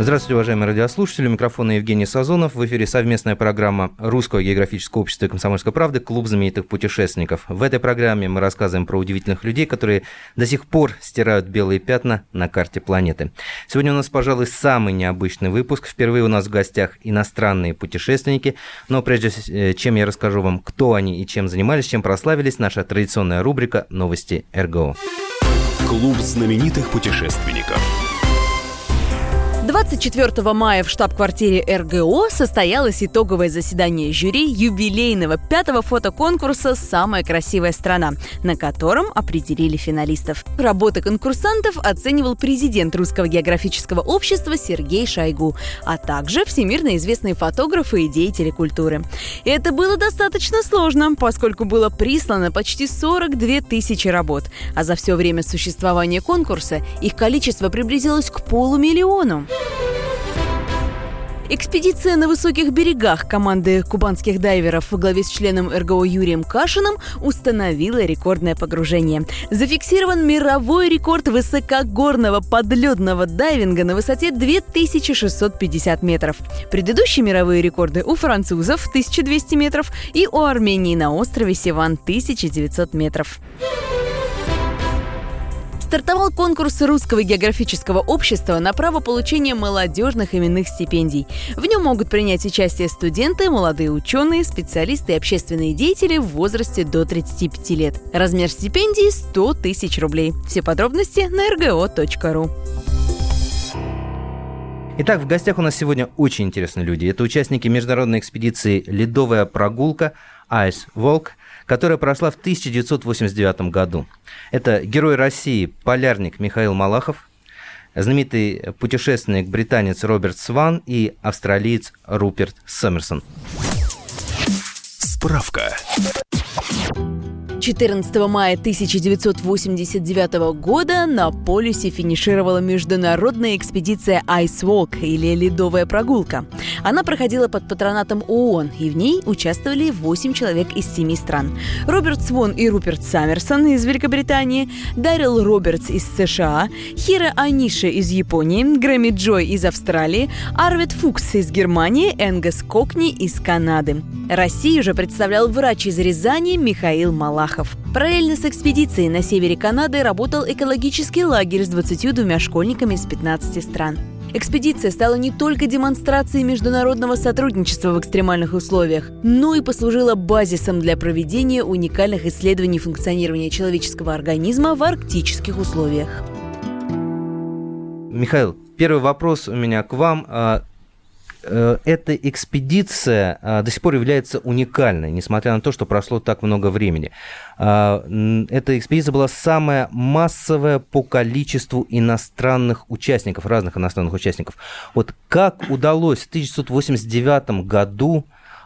Здравствуйте, уважаемые радиослушатели. У микрофона Евгений Сазонов. В эфире совместная программа Русского географического общества и комсомольской правды «Клуб знаменитых путешественников». В этой программе мы рассказываем про удивительных людей, которые до сих пор стирают белые пятна на карте планеты. Сегодня у нас, пожалуй, самый необычный выпуск. Впервые у нас в гостях иностранные путешественники. Но прежде э, чем я расскажу вам, кто они и чем занимались, чем прославились, наша традиционная рубрика «Новости РГО». Клуб знаменитых путешественников. 24 мая в штаб-квартире РГО состоялось итоговое заседание жюри юбилейного пятого фотоконкурса «Самая красивая страна», на котором определили финалистов. Работы конкурсантов оценивал президент Русского географического общества Сергей Шойгу, а также всемирно известные фотографы и деятели культуры. Это было достаточно сложно, поскольку было прислано почти 42 тысячи работ, а за все время существования конкурса их количество приблизилось к полумиллиону. Экспедиция на высоких берегах команды кубанских дайверов во главе с членом РГО Юрием Кашиным установила рекордное погружение. Зафиксирован мировой рекорд высокогорного подледного дайвинга на высоте 2650 метров. Предыдущие мировые рекорды у французов 1200 метров и у Армении на острове Сиван 1900 метров стартовал конкурс Русского географического общества на право получения молодежных именных стипендий. В нем могут принять участие студенты, молодые ученые, специалисты и общественные деятели в возрасте до 35 лет. Размер стипендии – 100 тысяч рублей. Все подробности на rgo.ru. Итак, в гостях у нас сегодня очень интересные люди. Это участники международной экспедиции «Ледовая прогулка» Ice Walk, которая прошла в 1989 году. Это герой России, полярник Михаил Малахов, знаменитый путешественник британец Роберт Сван и австралиец Руперт Сомерсон. Справка. 14 мая 1989 года на полюсе финишировала международная экспедиция Ice Walk или «Ледовая прогулка». Она проходила под патронатом ООН, и в ней участвовали 8 человек из 7 стран. Роберт Свон и Руперт Саммерсон из Великобритании, Дарил Робертс из США, Хира Аниши из Японии, Грэмми Джой из Австралии, Арвид Фукс из Германии, Энгас Кокни из Канады. Россию же представлял врач из Рязани Михаил Малахов. Параллельно с экспедицией на севере Канады работал экологический лагерь с 22 школьниками из 15 стран. Экспедиция стала не только демонстрацией международного сотрудничества в экстремальных условиях, но и послужила базисом для проведения уникальных исследований функционирования человеческого организма в арктических условиях. Михаил, первый вопрос у меня к вам. Э, эта экспедиция э, до сих пор является уникальной, несмотря на то, что прошло так много времени. Э, эта экспедиция была самая массовая по количеству иностранных участников, разных иностранных участников. Вот как удалось в 1989 году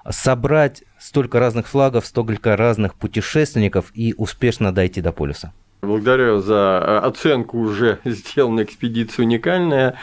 собрать столько разных флагов, столько разных путешественников и успешно дойти до полюса? Благодарю за оценку уже сделанной экспедиции уникальная.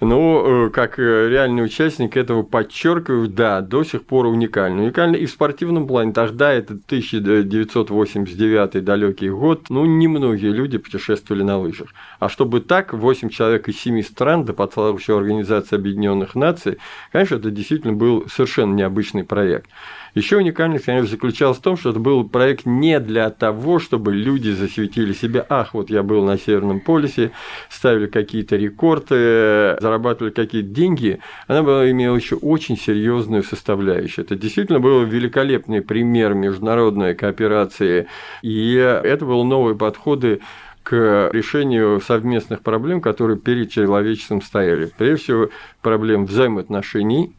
Ну, э, как э, реальный участник этого подчеркиваю, да, до сих пор уникально. Уникально и в спортивном плане. Тогда это 1989 далекий год, ну, немногие люди путешествовали на лыжах. А чтобы так, 8 человек из 7 стран, да под флагом Организации Объединенных Наций, конечно, это действительно был совершенно необычный проект. Еще уникальность, конечно, заключалась в том, что это был проект не для того, чтобы люди засветили себя, ах, вот я был на Северном полюсе, ставили какие-то рекорды, зарабатывали какие-то деньги. Она была, имела еще очень серьезную составляющую. Это действительно был великолепный пример международной кооперации, и это были новые подходы к решению совместных проблем, которые перед человечеством стояли. Прежде всего, проблем взаимоотношений,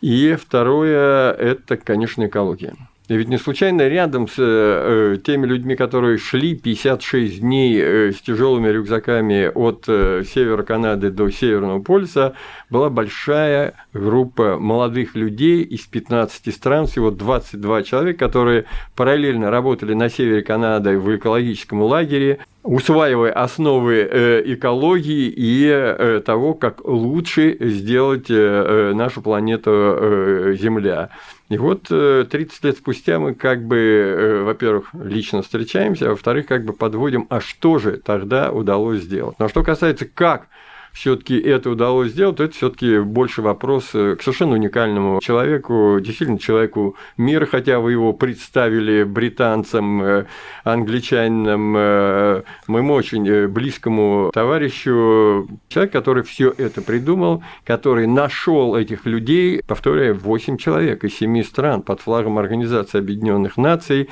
и второе – это, конечно, экология. И ведь не случайно рядом с э, теми людьми, которые шли 56 дней э, с тяжелыми рюкзаками от э, севера Канады до Северного полюса, была большая группа молодых людей из 15 стран, всего 22 человека, которые параллельно работали на севере Канады в экологическом лагере, усваивая основы э, экологии и э, того, как лучше сделать э, нашу планету Земля. И вот 30 лет спустя мы как бы, во-первых, лично встречаемся, а во-вторых, как бы подводим, а что же тогда удалось сделать. Но что касается как все-таки это удалось сделать, то это все-таки больше вопрос э, к совершенно уникальному человеку, действительно человеку мира, хотя вы его представили британцам, э, англичанам, э, моему очень близкому товарищу, человек, который все это придумал, который нашел этих людей, повторяю, 8 человек из 7 стран под флагом Организации Объединенных Наций,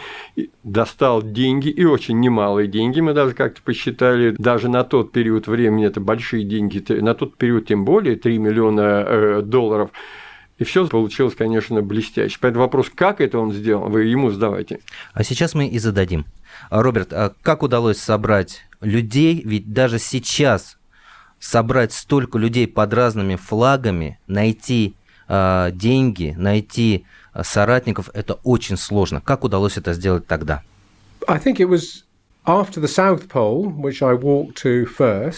достал деньги, и очень немалые деньги, мы даже как-то посчитали, даже на тот период времени это большие деньги, на тот период тем более 3 миллиона э, долларов, и все получилось, конечно, блестяще. Поэтому вопрос, как это он сделал, вы ему задавайте. А сейчас мы и зададим. А, Роберт, а как удалось собрать людей? Ведь даже сейчас собрать столько людей под разными флагами, найти э, деньги, найти соратников, это очень сложно. Как удалось это сделать тогда? I think it was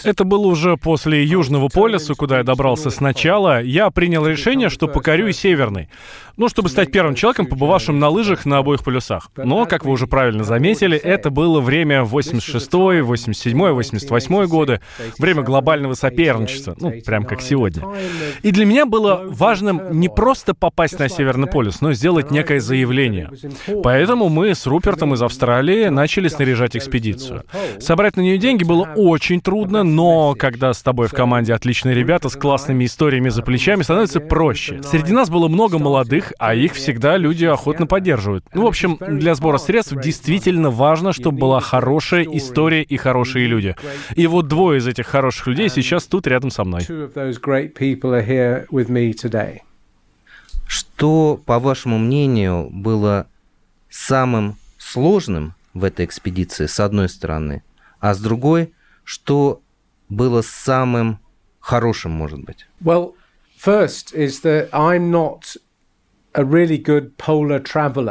это было уже после Южного полюса, куда я добрался сначала. Я принял решение, что покорю и Северный. Ну, чтобы стать первым человеком, побывавшим на лыжах на обоих полюсах. Но, как вы уже правильно заметили, это было время 86 87 88 годы, время глобального соперничества, ну, прям как сегодня. И для меня было важным не просто попасть на Северный полюс, но сделать некое заявление. Поэтому мы с Рупертом из Австралии начали снаряжать экспедицию. Собрать на нее деньги было очень трудно, но когда с тобой в команде отличные ребята с классными историями за плечами, становится проще. Среди нас было много молодых, а их всегда люди охотно поддерживают. Ну, в общем, для сбора средств действительно важно, чтобы была хорошая история и хорошие люди. И вот двое из этих хороших людей сейчас тут рядом со мной. Что, по вашему мнению, было самым сложным в этой экспедиции, с одной стороны, а с другой, что было самым хорошим, может быть? Well, first is that I'm not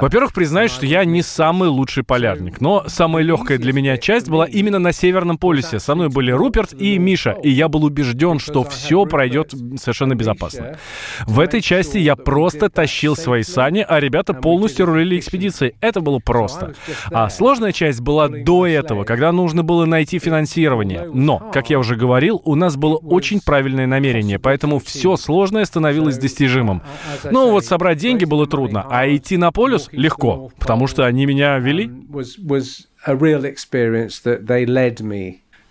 во-первых, признаюсь, что я не самый лучший полярник, но самая легкая для меня часть была именно на Северном полюсе. Со мной были Руперт и Миша, и я был убежден, что все пройдет совершенно безопасно. В этой части я просто тащил свои сани, а ребята полностью рулили экспедицией. Это было просто. А сложная часть была до этого, когда нужно было найти финансирование. Но, как я уже говорил, у нас было очень правильное намерение, поэтому все сложное становилось достижимым. Ну вот собрать деньги было трудно, а идти на полюс легко, потому что они меня вели.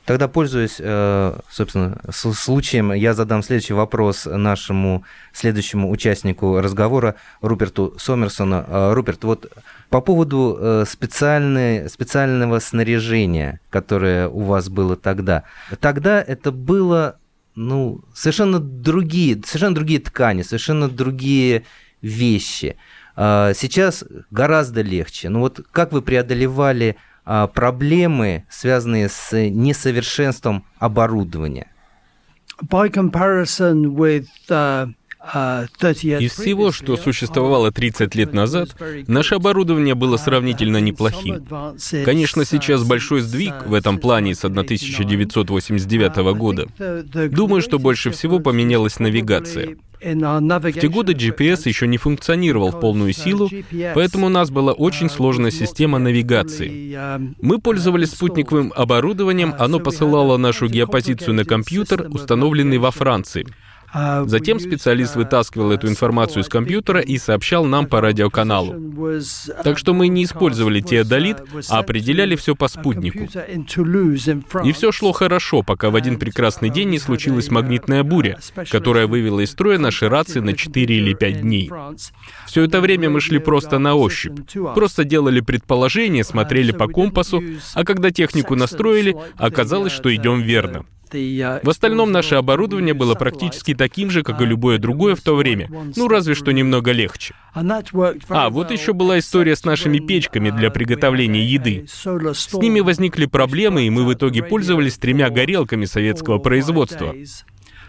Тогда, пользуясь, э, собственно, случаем, я задам следующий вопрос нашему следующему участнику разговора, Руперту Сомерсону. Э, Руперт, вот по поводу э, специальной, специального снаряжения, которое у вас было тогда. Тогда это было ну, совершенно другие, совершенно другие ткани, совершенно другие вещи. А, сейчас гораздо легче. Ну вот как вы преодолевали а, проблемы, связанные с несовершенством оборудования? By comparison with uh, из всего, что существовало 30 лет назад, наше оборудование было сравнительно неплохим. Конечно, сейчас большой сдвиг в этом плане с 1989 года. Думаю, что больше всего поменялась навигация. В те годы GPS еще не функционировал в полную силу, поэтому у нас была очень сложная система навигации. Мы пользовались спутниковым оборудованием, оно посылало нашу геопозицию на компьютер, установленный во Франции. А, Затем специалист вытаскивал эту информацию из компьютера и сообщал нам по радиоканалу. Так что мы не использовали теодолит, а определяли все по спутнику. И все шло хорошо, пока в один прекрасный день не случилась магнитная буря, которая вывела из строя наши рации на 4 или 5 дней. Все это время мы шли просто на ощупь. Просто делали предположения, смотрели по компасу, а когда технику настроили, оказалось, что идем верно. В остальном наше оборудование было практически таким же, как и любое другое в то время, ну разве что немного легче. А, вот еще была история с нашими печками для приготовления еды. С ними возникли проблемы, и мы в итоге пользовались тремя горелками советского производства.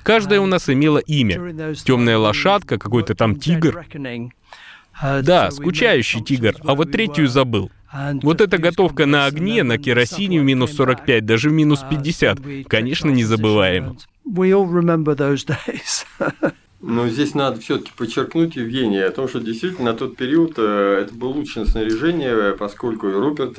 Каждая у нас имела имя. Темная лошадка, какой-то там тигр. Да, скучающий тигр, а вот третью забыл. Вот эта готовка на огне, на керосине в минус 45, даже в минус 50, конечно, не забываем. Но здесь надо все-таки подчеркнуть, Евгений, о том, что действительно на тот период э, это было лучшее снаряжение, поскольку Руперт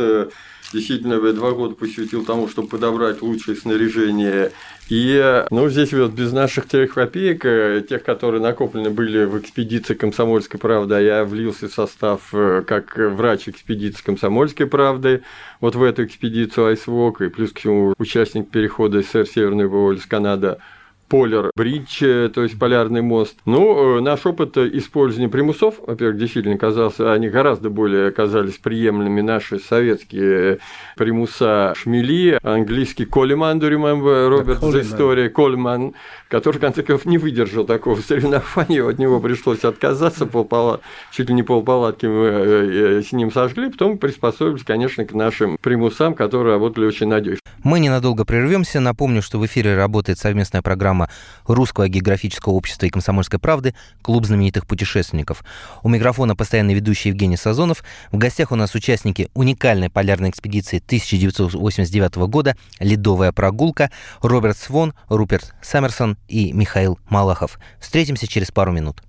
э, действительно два года посвятил тому, чтобы подобрать лучшее снаряжение. И ну, здесь вот без наших трех копеек, э, тех, которые накоплены были в экспедиции «Комсомольской правды», а я влился в состав как врач экспедиции «Комсомольской правды», вот в эту экспедицию «Айсвок», и плюс к всему участник перехода СССР Северный Полюс Канада – Полер Бридж, э, то есть полярный мост. Ну, э, наш опыт использования примусов, во-первых, действительно казался, они гораздо более оказались приемлемыми наши советские примуса шмели, английский Колеман, do remember, Роберт за история, Колеман, который, в конце концов, не выдержал такого соревнования, от него пришлось отказаться, полпалат, чуть ли не полпалатки мы э, с ним сожгли, потом приспособились, конечно, к нашим примусам, которые работали очень надежно. Мы ненадолго прервемся. Напомню, что в эфире работает совместная программа Русского географического общества и Комсомольской правды «Клуб знаменитых путешественников». У микрофона постоянно ведущий Евгений Сазонов. В гостях у нас участники уникальной полярной экспедиции 1989 года «Ледовая прогулка» Роберт Свон, Руперт Саммерсон и Михаил Малахов. Встретимся через пару минут.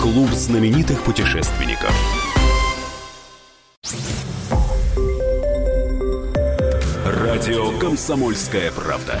Клуб знаменитых путешественников. Радио «Комсомольская правда».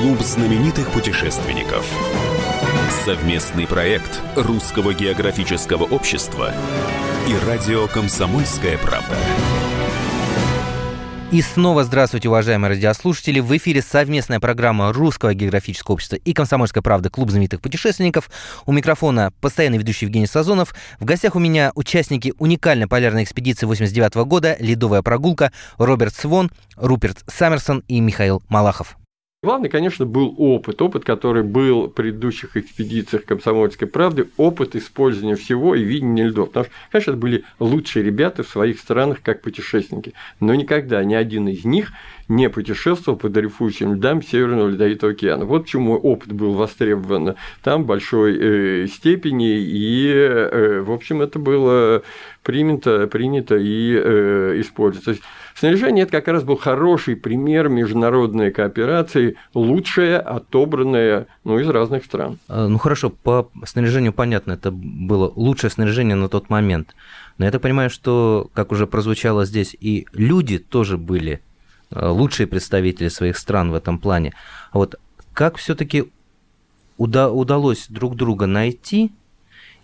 Клуб знаменитых путешественников. Совместный проект Русского географического общества и радио «Комсомольская правда». И снова здравствуйте, уважаемые радиослушатели. В эфире совместная программа Русского географического общества и «Комсомольской правды» Клуб знаменитых путешественников. У микрофона постоянный ведущий Евгений Сазонов. В гостях у меня участники уникальной полярной экспедиции 89 года «Ледовая прогулка» Роберт Свон, Руперт Саммерсон и Михаил Малахов. Главный, конечно, был опыт. Опыт, который был в предыдущих экспедициях «Комсомольской правды», опыт использования всего и видения льдов. Потому что, конечно, это были лучшие ребята в своих странах как путешественники. Но никогда ни один из них не путешествовал по дрейфующим льдам Северного Ледовитого океана. Вот почему опыт был востребован там в большой э, степени, и, э, в общем, это было принято, принято и э, используется. Снаряжение – это как раз был хороший пример международной кооперации, лучшее, отобранное ну, из разных стран. А, ну хорошо, по снаряжению понятно, это было лучшее снаряжение на тот момент. Но я так понимаю, что, как уже прозвучало здесь, и люди тоже были а, лучшие представители своих стран в этом плане. А вот как все-таки уда- удалось друг друга найти,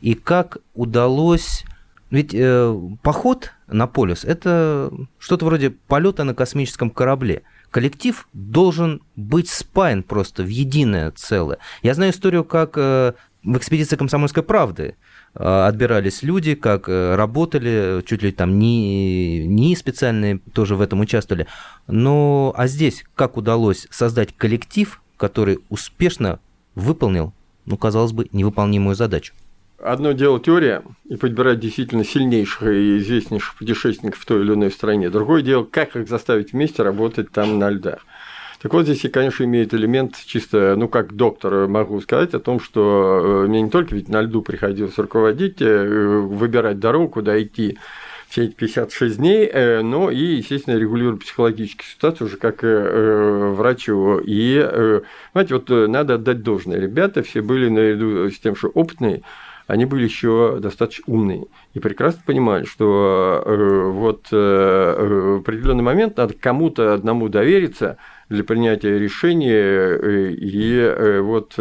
и как удалось ведь э, поход на полюс – это что-то вроде полета на космическом корабле. Коллектив должен быть спаян просто в единое целое. Я знаю историю, как э, в экспедиции «Комсомольской правды» э, отбирались люди, как э, работали, чуть ли там не, не специальные тоже в этом участвовали. Но а здесь как удалось создать коллектив, который успешно выполнил, ну, казалось бы, невыполнимую задачу? Одно дело теория и подбирать действительно сильнейших и известнейших путешественников в той или иной стране. Другое дело, как их заставить вместе работать там на льдах. Так вот, здесь, конечно, имеет элемент чисто, ну, как доктор могу сказать о том, что э, мне не только ведь на льду приходилось руководить, э, выбирать дорогу, куда идти все эти 56 дней, э, но и, естественно, регулировать психологическую ситуацию уже как врачу. И, знаете, вот надо отдать должное. Ребята все были наряду с тем, что опытные, они были еще достаточно умные и прекрасно понимали, что э, вот э, в определенный момент надо кому-то одному довериться для принятия решения, э, и вот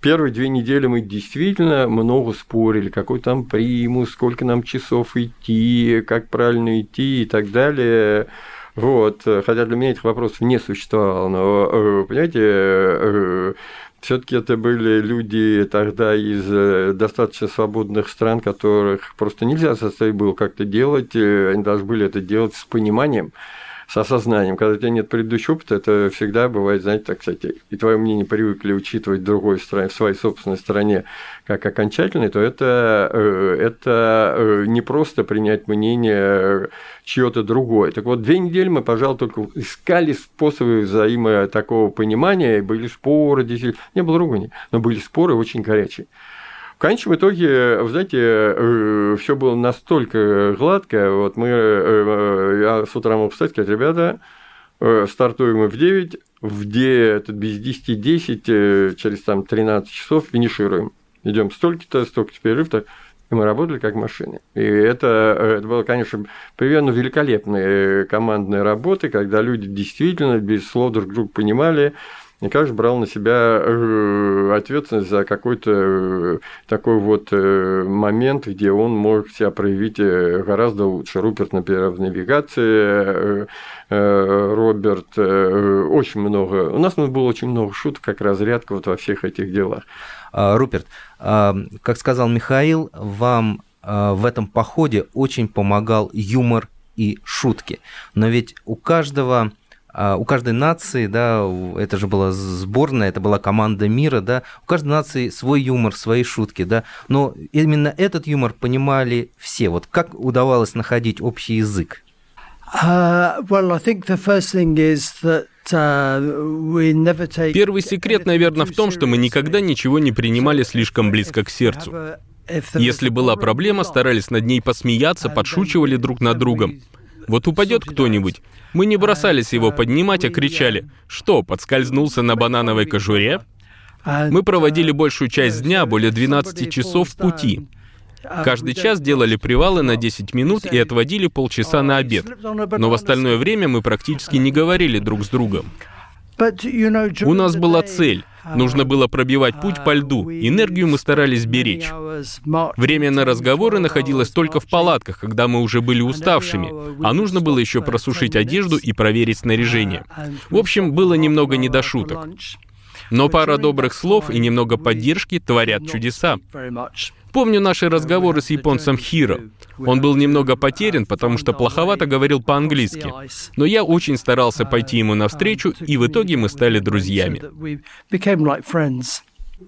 первые две недели мы действительно много спорили, какой там примус, сколько нам часов идти, как правильно идти и так далее. Вот, хотя для меня этих вопросов не существовало, но, понимаете, все-таки это были люди тогда из э, достаточно свободных стран, которых просто нельзя заставить было как-то делать, э, они должны были это делать с пониманием с осознанием. Когда у тебя нет предыдущего опыта, это всегда бывает, знаете, так сказать, и твое мнение привыкли учитывать в другой стране, в своей собственной стране как окончательное, то это, э, это э, не просто принять мнение чье-то другое. Так вот, две недели мы, пожалуй, только искали способы взаимо такого понимания, были споры, действительно, не было ругани, но были споры очень горячие. Конечном итоге, вы знаете, э, все было настолько гладко. Вот мы, э, я с утра мог встать, сказать, ребята, э, стартуем мы в 9, в 9, без 10 10, через там 13 часов финишируем. Идем столько-то, столько-то перерыв-то. И мы работали как машины. И это, это было, конечно, примерно великолепные командные работы, когда люди действительно без слов друг друга понимали, Же брал на себя э, ответственность за какой-то э, такой вот э, момент, где он мог себя проявить гораздо лучше. Руперт, например, в навигации, Роберт, очень много. У нас было очень много шуток, как разрядка вот во всех этих делах. А, Руперт, а, как сказал Михаил, вам а, в этом походе очень помогал юмор и шутки. Но ведь у каждого у каждой нации, да, это же была сборная, это была команда мира, да, у каждой нации свой юмор, свои шутки, да, но именно этот юмор понимали все. Вот как удавалось находить общий язык? Uh, Первый секрет, наверное, в том, что мы никогда ничего не принимали слишком близко к сердцу. Если была проблема, старались над ней посмеяться, подшучивали друг над другом. Вот упадет кто-нибудь. Мы не бросались его поднимать, а кричали, что, подскользнулся на банановой кожуре? Мы проводили большую часть дня, более 12 часов в пути. Каждый час делали привалы на 10 минут и отводили полчаса на обед. Но в остальное время мы практически не говорили друг с другом. У нас была цель. Нужно было пробивать путь по льду. Энергию мы старались беречь. Время на разговоры находилось только в палатках, когда мы уже были уставшими, а нужно было еще просушить одежду и проверить снаряжение. В общем, было немного не до шуток. Но пара добрых слов и немного поддержки творят чудеса. Помню наши разговоры с японцем Хиро. Он был немного потерян, потому что плоховато говорил по-английски. Но я очень старался пойти ему навстречу, и в итоге мы стали друзьями.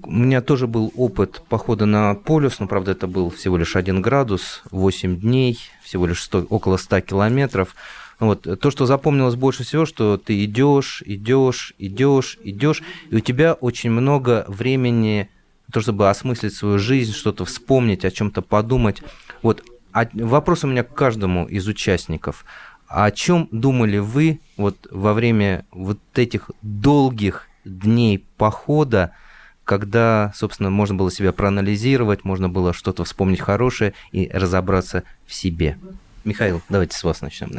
У меня тоже был опыт похода на полюс, но, правда, это был всего лишь один градус, 8 дней, всего лишь 100, около 100 километров. Вот. То, что запомнилось больше всего, что ты идешь, идешь, идешь, идешь, и у тебя очень много времени то, чтобы осмыслить свою жизнь, что-то вспомнить, о чем-то подумать. Вот а вопрос у меня к каждому из участников. О чем думали вы вот во время вот этих долгих дней похода, когда, собственно, можно было себя проанализировать, можно было что-то вспомнить хорошее и разобраться в себе? Михаил, давайте с вас начнем.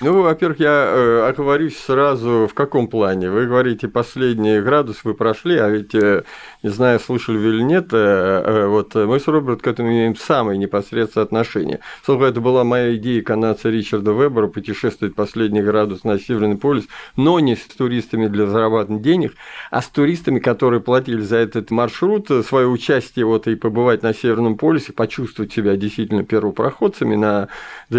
Ну, во-первых, я э, оговорюсь сразу в каком плане. Вы говорите, последний градус вы прошли, а ведь, э, не знаю, слышали вы или нет, э, э, вот мы с Робертом к этому имеем самое непосредственное отношение. Собственно, это была моя идея канадца Ричарда Вебера путешествовать последний градус на Северный полюс, но не с туристами для зарабатывания денег, а с туристами, которые платили за этот маршрут, э, свое участие вот и побывать на Северном полюсе, почувствовать себя действительно первопроходцами на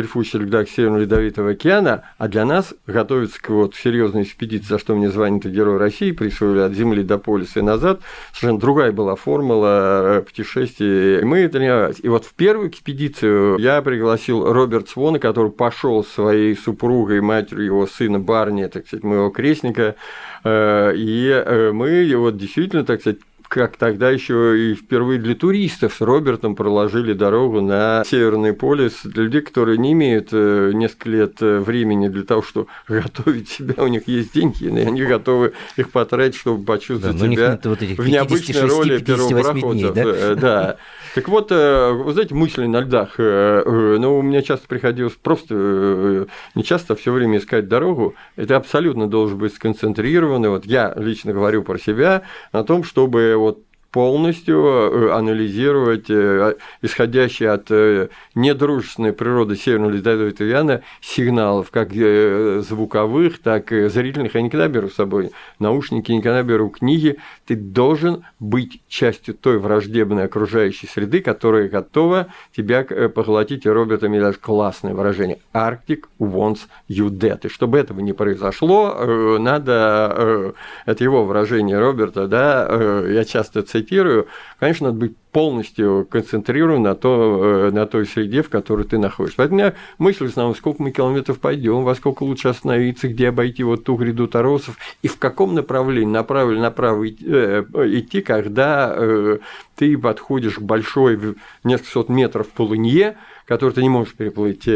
дрейфующих льдах Северного Ледовитого океана, а для нас готовится к вот серьезной экспедиции, за что мне звонит Герой России, присвоили от Земли до полюса и назад. Совершенно другая была формула э, путешествия. Мы тренировались. И вот в первую экспедицию я пригласил Роберт Свона, который пошел с своей супругой, матерью его сына Барни, так сказать, моего крестника, э, и э, мы вот действительно, так сказать, как тогда еще и впервые для туристов с Робертом проложили дорогу на Северный полюс для людей, которые не имеют э, несколько лет э, времени для того, чтобы готовить себя, у них есть деньги, и они готовы их потратить, чтобы почувствовать да, себя вот в необычной роли первопроходцев. Да? Э, да. Так вот, вы знаете, мысли на льдах, ну, у меня часто приходилось просто, не часто, а все время искать дорогу, это абсолютно должен быть сконцентрировано, вот я лично говорю про себя, на том, чтобы вот полностью э, анализировать э, исходящие от э, недружественной природы Северного Ледовитого океана сигналов, как звуковых, так и зрительных. Я никогда беру с собой наушники, никогда беру книги. Ты должен быть частью той враждебной окружающей среды, которая готова тебя поглотить. И Роберта Миллер классное выражение. Arctic wants you dead. И чтобы этого не произошло, надо, это его выражение Роберта, да, я часто цитирую, цитирую, конечно, надо быть полностью концентрирован на, то, э, на той среде, в которой ты находишься. Поэтому у меня мысль в основном, сколько мы километров пойдем, во сколько лучше остановиться, где обойти вот ту гряду торосов, и в каком направлении, направо или направо э, идти, когда э, ты подходишь к большой, несколько сот метров полынье, который ты не можешь переплыть,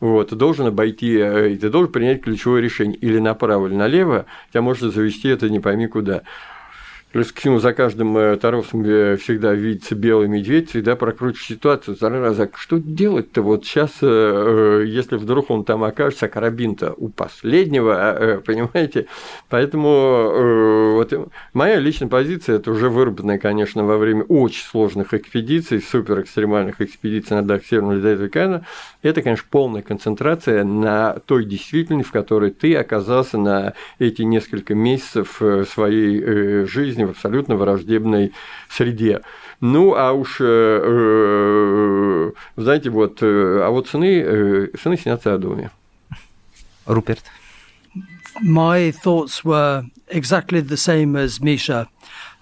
вот, ты должен обойти, и ты должен принять ключевое решение, или направо, или налево, тебя может завести это не пойми куда. Плюс к всему за каждым э, торговцем э, всегда видится белый медведь, всегда прокручивает ситуацию. Второй раз, а что делать-то? Вот сейчас, э, если вдруг он там окажется, карабин-то у последнего, понимаете? Поэтому вот моя личная позиция, это уже выработанная, конечно, во время очень сложных экспедиций, супер экстремальных экспедиций на дах Северного Ледовитого океана, это, конечно, полная концентрация на той действительности, в которой ты оказался на эти несколько месяцев своей жизни, в абсолютно враждебной среде. Ну, а уж, э, э, знаете, вот, э, а вот сыны, сыны снятся о доме. Руперт. My thoughts were exactly the same as Misha.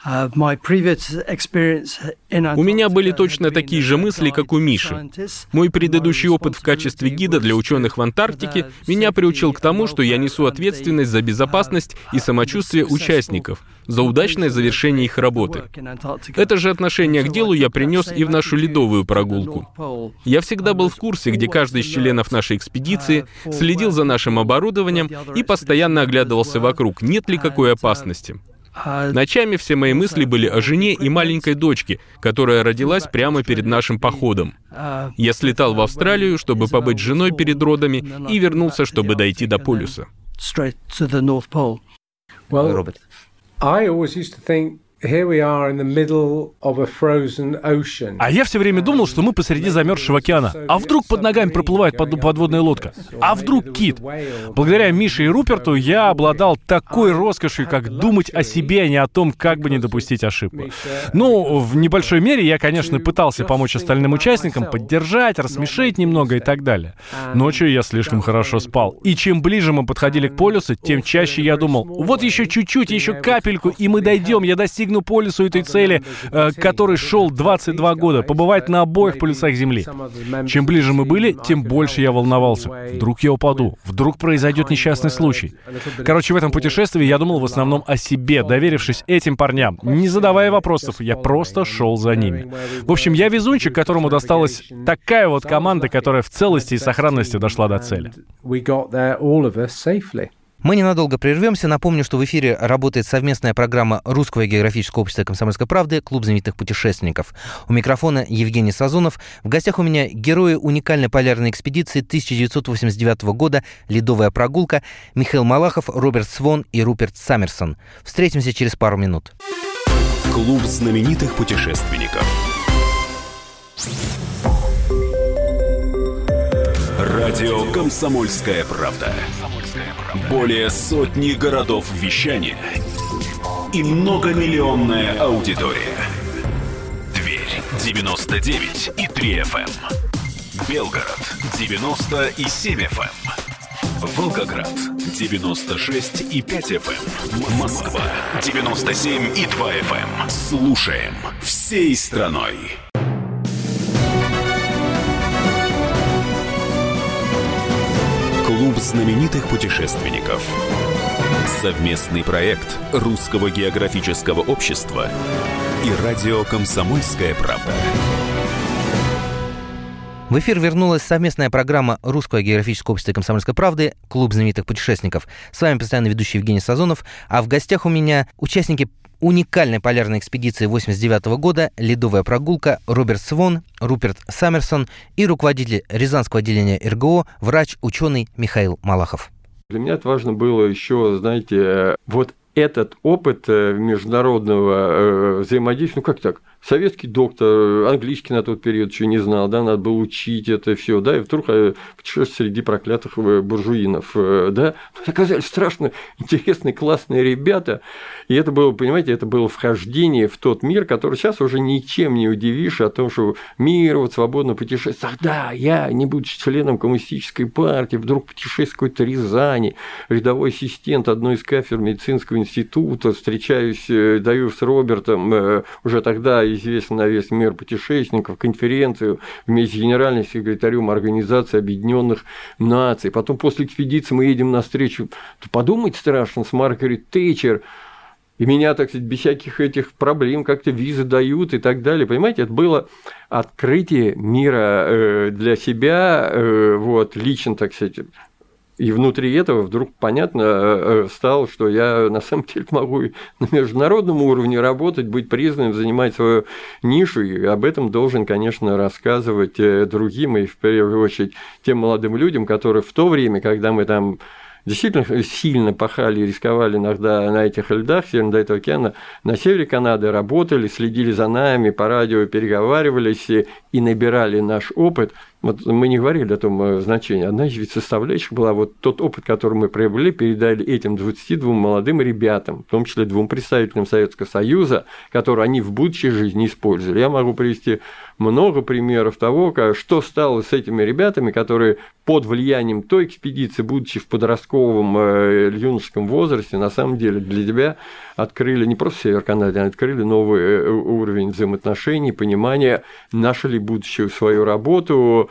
Uh, у меня были точно такие же мысли, как у Миши. Мой предыдущий опыт в качестве гида для ученых в Антарктике меня приучил к тому, что я несу ответственность за безопасность и самочувствие участников, за удачное завершение их работы. Это же отношение к делу я принес и в нашу ледовую прогулку. Я всегда был в курсе, где каждый из членов нашей экспедиции следил за нашим оборудованием и постоянно оглядывался вокруг, нет ли какой опасности. Ночами все мои мысли были о жене и маленькой дочке, которая родилась прямо перед нашим походом. Я слетал в Австралию, чтобы побыть с женой перед родами, и вернулся, чтобы дойти до полюса. Роберт. А я все время думал, что мы посреди замерзшего океана. А вдруг под ногами проплывает под подводная лодка? А вдруг кит? Благодаря Мише и Руперту я обладал такой роскошью, как думать о себе, а не о том, как бы не допустить ошибку. Ну, в небольшой мере я, конечно, пытался помочь остальным участникам, поддержать, рассмешить немного и так далее. Ночью я слишком хорошо спал. И чем ближе мы подходили к полюсу, тем чаще я думал, вот еще чуть-чуть, еще капельку, и мы дойдем, я достигну достигну полюсу этой цели, э, который шел 22 года, побывать на обоих полюсах Земли. Чем ближе мы были, тем больше я волновался. Вдруг я упаду, вдруг произойдет несчастный случай. Короче, в этом путешествии я думал в основном о себе, доверившись этим парням, не задавая вопросов, я просто шел за ними. В общем, я везунчик, которому досталась такая вот команда, которая в целости и сохранности дошла до цели. Мы ненадолго прервемся. Напомню, что в эфире работает совместная программа Русского географического общества «Комсомольской правды» «Клуб знаменитых путешественников». У микрофона Евгений Сазонов. В гостях у меня герои уникальной полярной экспедиции 1989 года «Ледовая прогулка» Михаил Малахов, Роберт Свон и Руперт Саммерсон. Встретимся через пару минут. Клуб знаменитых путешественников. Радио «Комсомольская правда». Более сотни городов вещания и многомиллионная аудитория. Тверь 99 и 3 FM. Эм. Белгород 90 и 7 FM. Эм. Волгоград 96 и 5 FM. Эм. Москва 97 и 2 FM. Слушаем всей страной. Знаменитых путешественников. Совместный проект Русского географического общества и радио «Комсомольская правда». В эфир вернулась совместная программа Русского географического общества и комсомольской правды «Клуб знаменитых путешественников». С вами постоянно ведущий Евгений Сазонов, а в гостях у меня участники уникальной полярной экспедиции 89 года «Ледовая прогулка» Роберт Свон, Руперт Саммерсон и руководитель Рязанского отделения РГО, врач-ученый Михаил Малахов. Для меня это важно было еще, знаете, вот этот опыт э, международного взаимодействия, ну как так, советский доктор, английский на тот период еще не знал, да, надо было учить это все, да, и вдруг э, путешествие среди проклятых э, буржуинов, э, да, оказались страшно интересные, классные ребята, и это было, понимаете, это было вхождение в тот мир, который сейчас уже ничем не удивишь о том, что мир вот свободно путешествует. Ах, да, я, не будучи членом коммунистической партии, вдруг путешествую какой-то Рязани, рядовой ассистент одной из кафедр медицинского института, встречаюсь, даю с Робертом, уже тогда известен на весь мир путешественников, конференцию вместе с генеральным секретарем Организации Объединенных Наций. Потом после экспедиции мы едем на встречу. Подумать страшно с Маргарет Тейчер, и меня, так сказать, без всяких этих проблем как-то визы дают и так далее. Понимаете, это было открытие мира э, для себя, э, вот, лично, так сказать, и внутри этого вдруг понятно э, э, стало, что я на самом деле могу на международном уровне работать, быть признанным, занимать свою нишу, и об этом должен, конечно, рассказывать э, другим, и в первую очередь тем молодым людям, которые в то время, когда мы там действительно сильно пахали и рисковали иногда на этих льдах Северного этого океана, на севере Канады работали, следили за нами, по радио переговаривались и набирали наш опыт – вот мы не говорили о том э, значении. Одна из составляющих была вот тот опыт, который мы приобрели, передали этим 22 молодым ребятам, в том числе двум представителям Советского Союза, которые они в будущей жизни использовали. Я могу привести много примеров того, что стало с этими ребятами, которые под влиянием той экспедиции, будучи в подростковом э, юношеском возрасте, на самом деле для тебя открыли не просто Север Канады, а открыли новый э, уровень взаимоотношений, понимания, нашли будущую свою работу,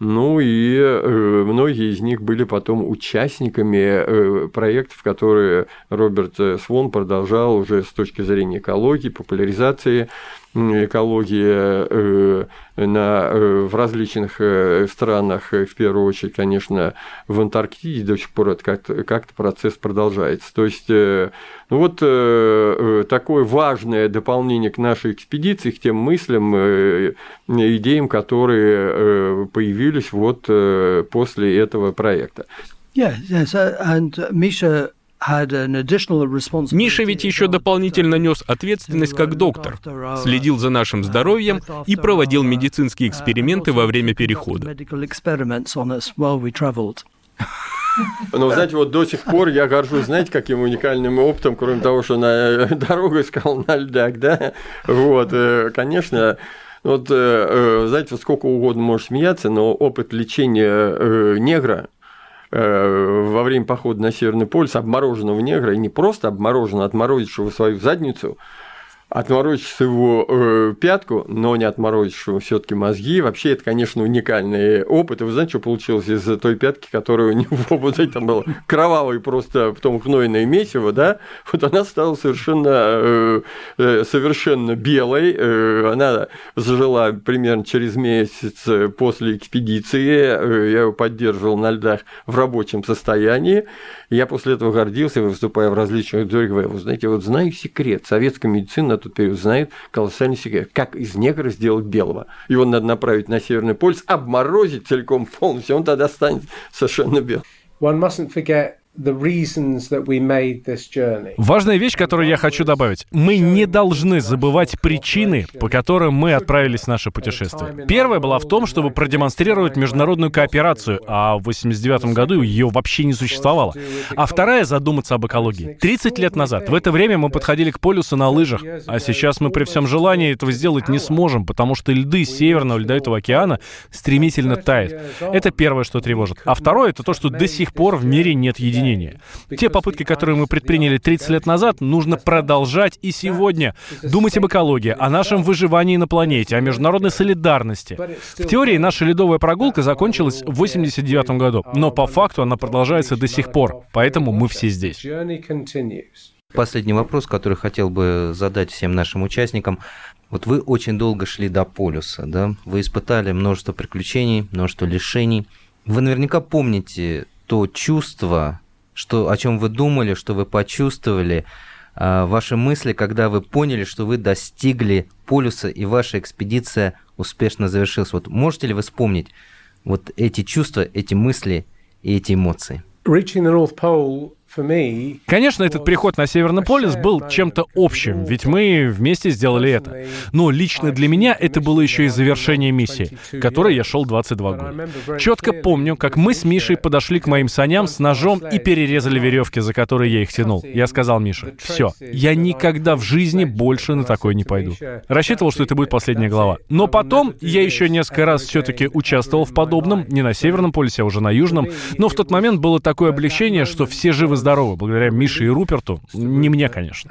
ну и э, многие из них были потом участниками э, проектов, которые Роберт Свон продолжал уже с точки зрения экологии, популяризации экологии э, на, э, в различных э, странах, в первую очередь, конечно, в Антарктиде до сих пор это как-то, как процесс продолжается. То есть, ну вот такое важное дополнение к нашей экспедиции, к тем мыслям, идеям, которые появились вот после этого проекта. Yeah, yes, and Misha Миша ведь еще дополнительно нес ответственность как доктор, следил за нашим здоровьем и проводил медицинские эксперименты во время перехода. Но, знаете, вот до сих пор я горжусь, знаете, каким уникальным опытом, кроме того, что на дорогу искал на льдах, да? Вот, э, конечно, вот, э, э, знаете, сколько угодно можешь смеяться, но опыт лечения негра, Э, во время похода на Северный полюс обмороженного негра, и не просто обмороженного, отморозившего свою задницу, отморозишь его э, пятку, но не отморозишь все-таки мозги. Вообще, это, конечно, уникальный опыт. И вы знаете, что получилось из той пятки, которая у него вот там было кровавое просто потом гнойное месиво, да? Вот она стала совершенно, э, э, совершенно белой. Э, она зажила примерно через месяц после экспедиции. Э, я его поддерживал на льдах в рабочем состоянии. Я после этого гордился, выступая в различных говорю, вы знаете, вот знаю секрет. Советская медицина на тот период знает колоссальный секрет. Как из негра сделать белого. Его надо направить на Северный полюс, обморозить целиком полностью, он тогда станет совершенно белым. One mustn't forget Важная вещь, которую я хочу добавить. Мы не должны забывать причины, по которым мы отправились в наше путешествие. Первая была в том, чтобы продемонстрировать международную кооперацию, а в 89 году ее вообще не существовало. А вторая — задуматься об экологии. 30 лет назад, в это время мы подходили к полюсу на лыжах, а сейчас мы при всем желании этого сделать не сможем, потому что льды Северного Ледовитого океана стремительно тают. Это первое, что тревожит. А второе — это то, что до сих пор в мире нет единения объединения. Те попытки, которые мы предприняли 30 лет назад, нужно продолжать и сегодня. Думать об экологии, о нашем выживании на планете, о международной солидарности. В теории наша ледовая прогулка закончилась в 89 году, но по факту она продолжается до сих пор, поэтому мы все здесь. Последний вопрос, который хотел бы задать всем нашим участникам. Вот вы очень долго шли до полюса, да? Вы испытали множество приключений, множество лишений. Вы наверняка помните то чувство, что, о чем вы думали, что вы почувствовали, а, ваши мысли, когда вы поняли, что вы достигли полюса и ваша экспедиция успешно завершилась. Вот можете ли вы вспомнить вот эти чувства, эти мысли и эти эмоции? Reaching the North Pole Конечно, этот приход на Северный полюс был чем-то общим, ведь мы вместе сделали это. Но лично для меня это было еще и завершение миссии, которой я шел 22 года. Четко помню, как мы с Мишей подошли к моим саням с ножом и перерезали веревки, за которые я их тянул. Я сказал Мише, все, я никогда в жизни больше на такое не пойду. Рассчитывал, что это будет последняя глава. Но потом я еще несколько раз все-таки участвовал в подобном, не на Северном полюсе, а уже на Южном. Но в тот момент было такое облегчение, что все живы-здоровы, благодаря Мише и Руперту. Не мне, конечно.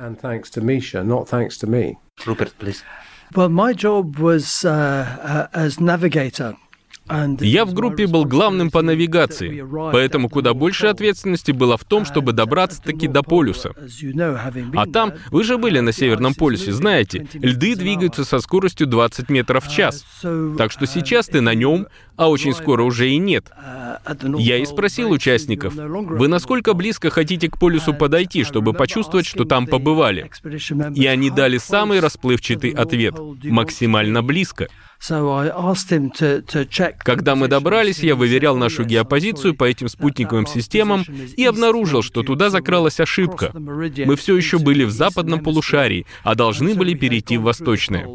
Руперт, please. Well, my job was uh, uh, as navigator. Я в группе был главным по навигации, поэтому куда больше ответственности было в том, чтобы добраться таки до полюса. А там, вы же были на Северном полюсе, знаете, льды двигаются со скоростью 20 метров в час. Так что сейчас ты на нем, а очень скоро уже и нет. Я и спросил участников, вы насколько близко хотите к полюсу подойти, чтобы почувствовать, что там побывали? И они дали самый расплывчатый ответ — максимально близко. Когда мы добрались, я выверял нашу геопозицию по этим спутниковым системам и обнаружил, что туда закралась ошибка. Мы все еще были в западном полушарии, а должны были перейти в восточное.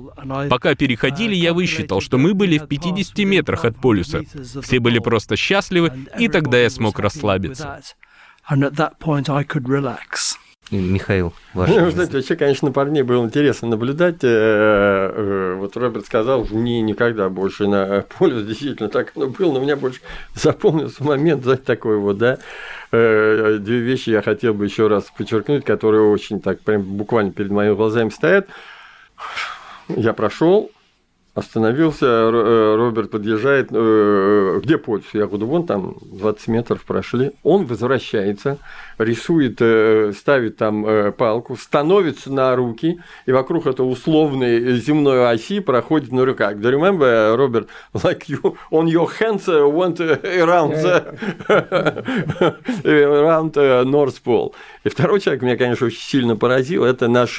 Пока переходили, я высчитал, что мы были в 50 метрах от полюса. Все были просто счастливы, и тогда я смог расслабиться. Михаил, ваш ну, знаете, вообще, конечно, парней было интересно наблюдать. Э, э, вот Роберт сказал, не никогда больше на полюс, действительно так оно было, но у меня больше запомнился момент, знаете, такой вот, да, э, две вещи я хотел бы еще раз подчеркнуть, которые очень так прям буквально перед моими глазами стоят. Я прошел, Остановился, Роберт подъезжает, где полюс? Я говорю, вон там 20 метров прошли. Он возвращается, рисует, э, ставит там палку, становится на руки, и вокруг этой условной земной оси проходит на руках. Do you remember, Роберт, like you, on your hands went around, the, around North Pole. И второй человек меня, конечно, очень сильно поразил, это наш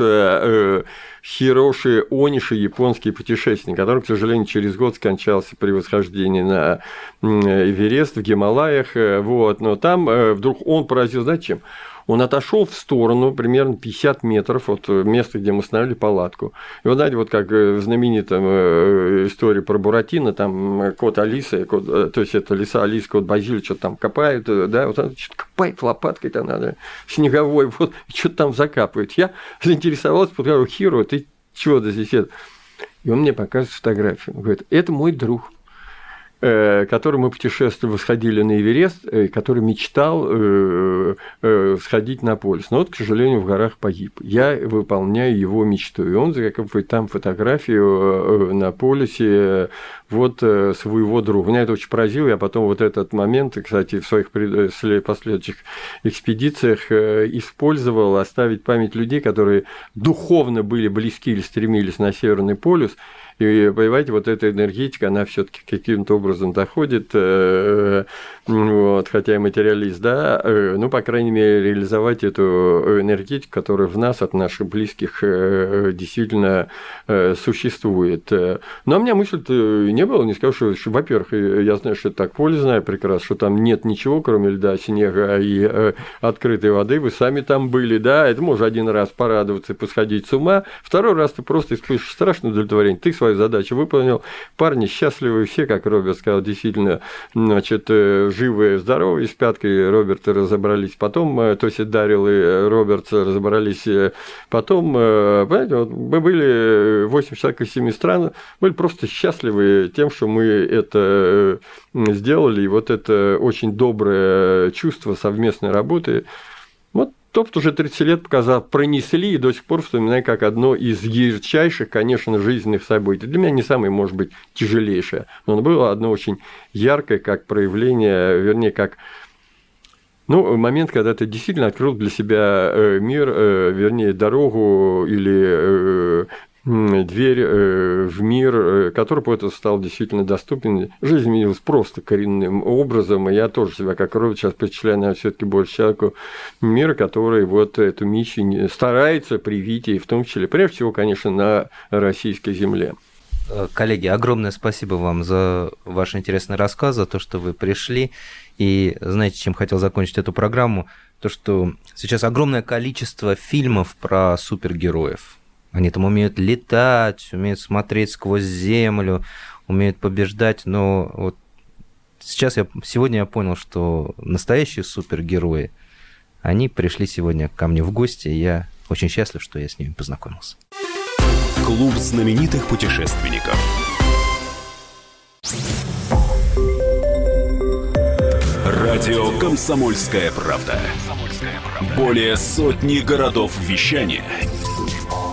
Хироши Ониши, японский путешественник, который, к сожалению, через год скончался при восхождении на Эверест в Гималаях. Э, вот. Но там э, вдруг он поразил, знаете, чем? Он отошел в сторону примерно 50 метров от места, где мы установили палатку. И вот знаете, вот как э, в знаменитом истории про Буратино, там кот Алиса, кот, то есть это лиса Алиса, кот Базиль, что-то там копает, да, вот он что-то копает лопаткой там надо, снеговой, вот, что-то там закапывает. Я заинтересовался, подговорил, Хиро, ты чего здесь это? И он мне показывает фотографию. Он говорит, это мой друг. Э, который мы путешествовали, восходили на Эверест, э, который мечтал э, сходить на полюс. Но вот, к сожалению, в горах погиб. Я выполняю его мечту. И он закапывает там фотографию на полюсе вот своего друга. Меня это очень поразило. Я потом вот этот момент, кстати, в своих последующих экспедициях использовал оставить память людей, которые духовно были близки или стремились на Северный полюс, и, понимаете, вот эта энергетика, она все таки каким-то образом доходит, э, вот, хотя и материалист, да, э, ну, по крайней мере, реализовать эту энергетику, которая в нас от наших близких э, действительно существует. Но у меня мысль не было, не скажу, что, что во-первых, я знаю, что это так, поле знаю прекрасно, что там нет ничего, кроме льда, снега и открытой воды, вы сами там были, да, это можно один раз порадоваться и посходить с ума, второй раз ты просто испытываешь страшное удовлетворение, ты свою свою задачу выполнил. Парни счастливые все, как Роберт сказал, действительно, значит, э, живые, здоровые, с пяткой Роберта разобрались потом, э, то есть Дарил и Роберт разобрались э, потом, понимаете, вот мы были 8 человек из 7 стран, были просто счастливы тем, что мы это сделали, и вот это очень доброе чувство совместной работы, Топт уже 30 лет показал, пронесли и до сих пор вспоминаю как одно из ярчайших, конечно, жизненных событий. Для меня не самое, может быть, тяжелейшее, но оно было одно очень яркое, как проявление, вернее, как ну, момент, когда ты действительно открыл для себя э, мир, э, вернее, дорогу или э, дверь э, в мир, э, который поэту стал действительно доступен. Жизнь изменилась просто коренным образом, и я тоже себя как робот сейчас впечатляю, наверное, все таки больше человеку мира, который вот эту миссию старается привить, и в том числе, прежде всего, конечно, на российской земле. Э, коллеги, огромное спасибо вам за ваш интересный рассказ, за то, что вы пришли. И знаете, чем хотел закончить эту программу? То, что сейчас огромное количество фильмов про супергероев. Они там умеют летать, умеют смотреть сквозь землю, умеют побеждать, но вот сейчас я, сегодня я понял, что настоящие супергерои, они пришли сегодня ко мне в гости, и я очень счастлив, что я с ними познакомился. Клуб знаменитых путешественников. Радио «Комсомольская правда». Более сотни городов вещания